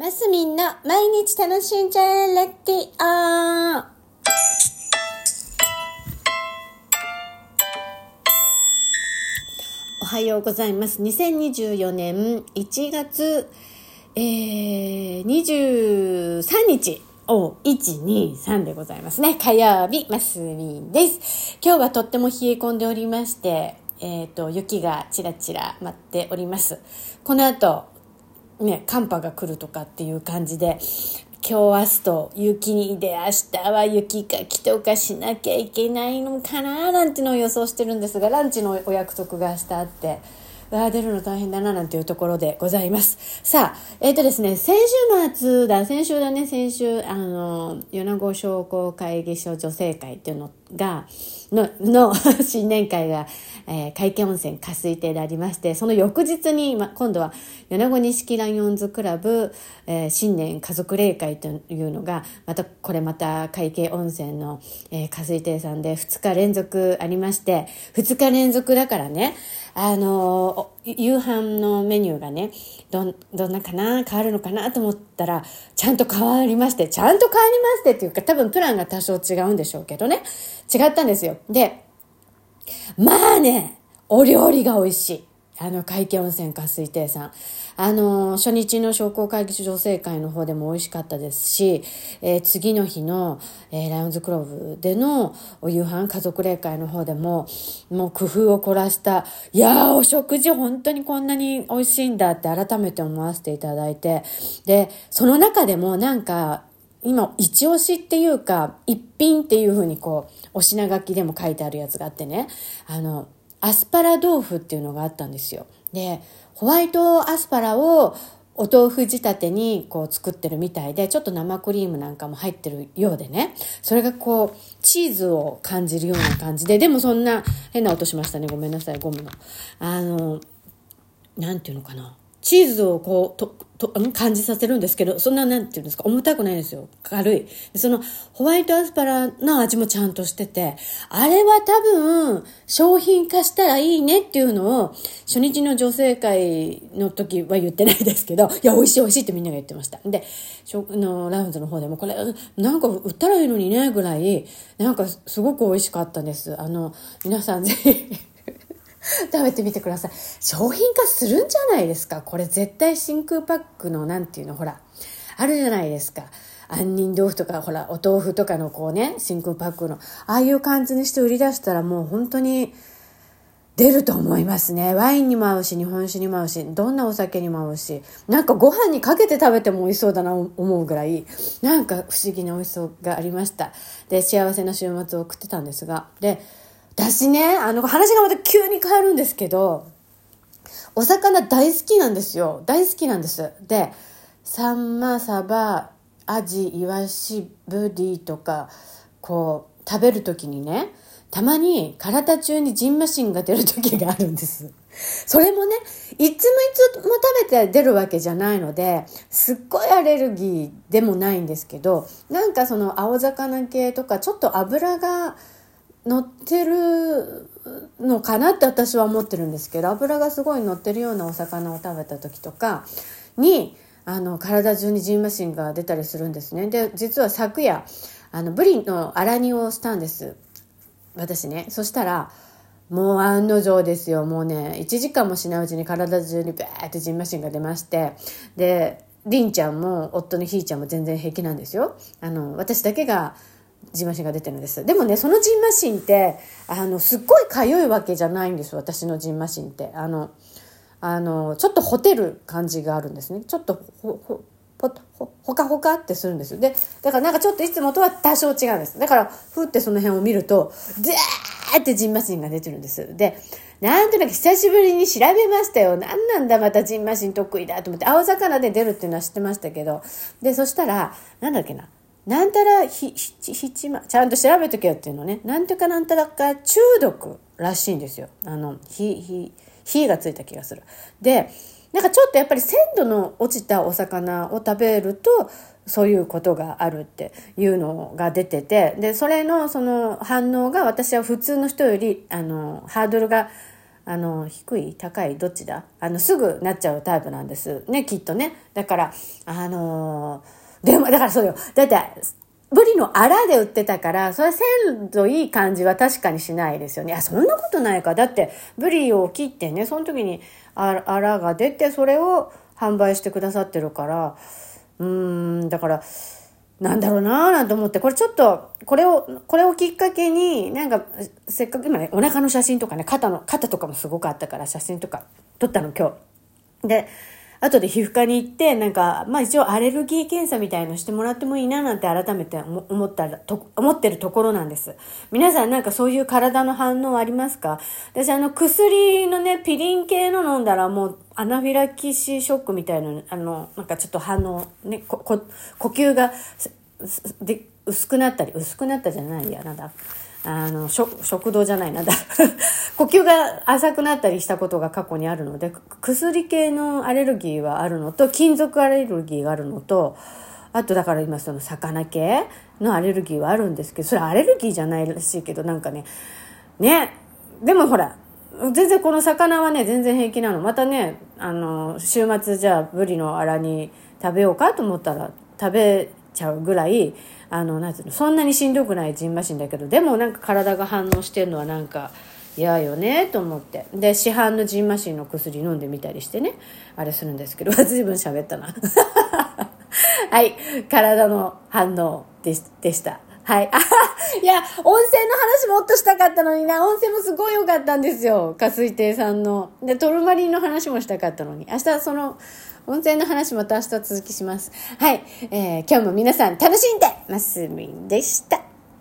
マスミンの毎日楽しんじゃえレッティオおはようございます。2024年1月、えー、23日。お、1、2、3でございますね。火曜日、マスミンです。今日はとっても冷え込んでおりまして、えっ、と、雪がちらちら舞っております。この後、ね、寒波が来るとかっていう感じで、今日明日と雪にで明日は雪かきとかしなきゃいけないのかななんてのを予想してるんですが、ランチのお約束が明日あって、わ出るの大変だななんていうところでございます。さあ、えっ、とですね、先週末だ、先週だね、先週、あの、米子商工会議所女性会っていうのが、の、の 新年会が、えー、会見温泉加水亭でありまして、その翌日に、ま、今度は米子錦ライオンズクラブ、えー新年家族例会というのが、また、これまた会計温泉の、えー、加水亭さんで2日連続ありまして、2日連続だからね、あの夕飯のメニューがね、ど、どんなかな変わるのかなと思ったら、ちゃんと変わりまして、ちゃんと変わりましてっていうか、多分プランが多少違うんでしょうけどね。違ったんですよ。で、まあね、お料理が美味しい。あの、海峡温泉加水亭さん。あの、初日の商工会議所女性会の方でも美味しかったですし、えー次の日の、えーライオンズクローブでのお夕飯家族例会の方でも、もう工夫を凝らした、いやー、お食事本当にこんなに美味しいんだって改めて思わせていただいて、で、その中でもなんか、今、一押しっていうか、一品っていうふうにこう、お品書きでも書いてあるやつがあってね、あの、アスパラ豆腐っていうのがあったんですよ。で、ホワイトアスパラをお豆腐仕立てにこう作ってるみたいで、ちょっと生クリームなんかも入ってるようでね、それがこう、チーズを感じるような感じで、でもそんな変な音しましたね。ごめんなさい、ゴムの。あの、なんていうのかな。チーズをこう、と、と、感じさせるんですけど、そんな、なんていうんですか、重たくないんですよ。軽い。その、ホワイトアスパラの味もちゃんとしてて、あれは多分、商品化したらいいねっていうのを、初日の女性会の時は言ってないですけど、いや、美味しい美味しいってみんなが言ってました。で、の、ラウンズの方でも、これ、なんか売ったらいいのにね、ぐらい、なんかすごく美味しかったです。あの、皆さんぜひ、食べてみてください。商品化するんじゃないですか？これ絶対真空パックのなんていうの、ほら、あるじゃないですか。杏仁豆腐とか、ほら、お豆腐とかのこうね、真空パックの、ああいう感じにして売り出したらもう本当に出ると思いますね。ワインにも合うし、日本酒にも合うし、どんなお酒にも合うし、なんかご飯にかけて食べても美味しそうだな思うぐらい、なんか不思議な美味しそうがありました。で、幸せな週末を送ってたんですが、で、私ね、あの、話がまた急に変わるんですけど、お魚大好きなんですよ。大好きなんです。で、サンマ、サバ、アジ、イワシ、ブリとか、こう、食べるときにね、たまに体中にジンマシンが出る時があるんです。それもね、いつもいつも食べて出るわけじゃないので、すっごいアレルギーでもないんですけど、なんかその青魚系とかちょっと油が乗ってるのかなって私は思ってるんですけど油がすごい乗ってるようなお魚を食べた時とかにあの体中にジンマシンが出たりするんですね。で実は昨夜あのブリの粗煮をしたんです。私ね。そしたらもう案の定ですよ。もうね1時間もしないうちに体中にバーってジンマシンが出ましてでりんちゃんも夫のひーちゃんも全然平気なんですよ。あの私だけがジンマシンが出てるんです。でもね、そのジンマシンって、あの、すっごいかゆいわけじゃないんです私のジンマシンって。あの、あの、ちょっとほてる感じがあるんですね。ちょっとほ、ほ、ほ、ほ、かほかってするんですよ。で、だからなんかちょっといつもとは多少違うんです。だから、ふってその辺を見ると、ザーってジンマシンが出てるんです。で、なんとなく久しぶりに調べましたよ。なんなんだまたジンマシン得意だと思って、青魚で出るっていうのは知ってましたけど。で、そしたら、なんだっけな。なんたらひ、ひ、ひちま、ちゃんと調べとけよっていうのね。なんとかなんたらか中毒らしいんですよ。あの、ひ、ひ、火がついた気がする。で、なんかちょっとやっぱり鮮度の落ちたお魚を食べると、そういうことがあるっていうのが出てて、で、それのその反応が私は普通の人より、あの、ハードルが、あの、低い高いどっちだ？あの、すぐなっちゃうタイプなんです。ね、きっとね。だから、あのー、でも、だからそうよ。だって、ブリのアラで売ってたから、それ鮮度いい感じは確かにしないですよね。いや、そんなことないか。だって、ブリを切ってね、その時にアラが出て、それを販売してくださってるから、うーん、だから、なんだろうなぁなんて思って、これちょっと、これを、これをきっかけに、なんか、せっかく今ね、お腹の写真とかね、肩の、肩とかもすごくあったから写真とか撮ったの今日。で、後で皮膚科に行って、なんか、まあ一応アレルギー検査みたいのしてもらってもいいななんて改めて思ったら、と、思ってるところなんです。皆さんなんかそういう体の反応ありますか？私あの薬のね、ピリン系の飲んだらもうアナフィラキシーショックみたいな、あの、なんかちょっと反応、ね、こ、こ呼吸が、で、薄くなったり、薄くなったじゃないや、なんだ。あの、食道じゃないなだ。呼吸が浅くなったりしたことが過去にあるので、薬系のアレルギーはあるのと、金属アレルギーがあるのと、あとだから今その魚系のアレルギーはあるんですけど、それアレルギーじゃないらしいけど、なんかね、ね、でもほら、全然この魚はね、全然平気なの。またね、あの、週末じゃあブリのアラに食べようかと思ったら食べちゃうぐらい、あの、なんつうの、そんなにしんどくないジンマシンだけど、でもなんか体が反応してるのはなんか嫌よね、と思って。で、市販のジンマシンの薬飲んでみたりしてね、あれするんですけど、随分喋ったな。はい、体の反応ででした。はい。あいや、温泉の話もっとしたかったのにな。温泉もすごい良かったんですよ。加水亭さんの。で、トルマリンの話もしたかったのに。明日その、温泉の話また明日続きします。はい。えー、今日も皆さん楽しんでますみんでした。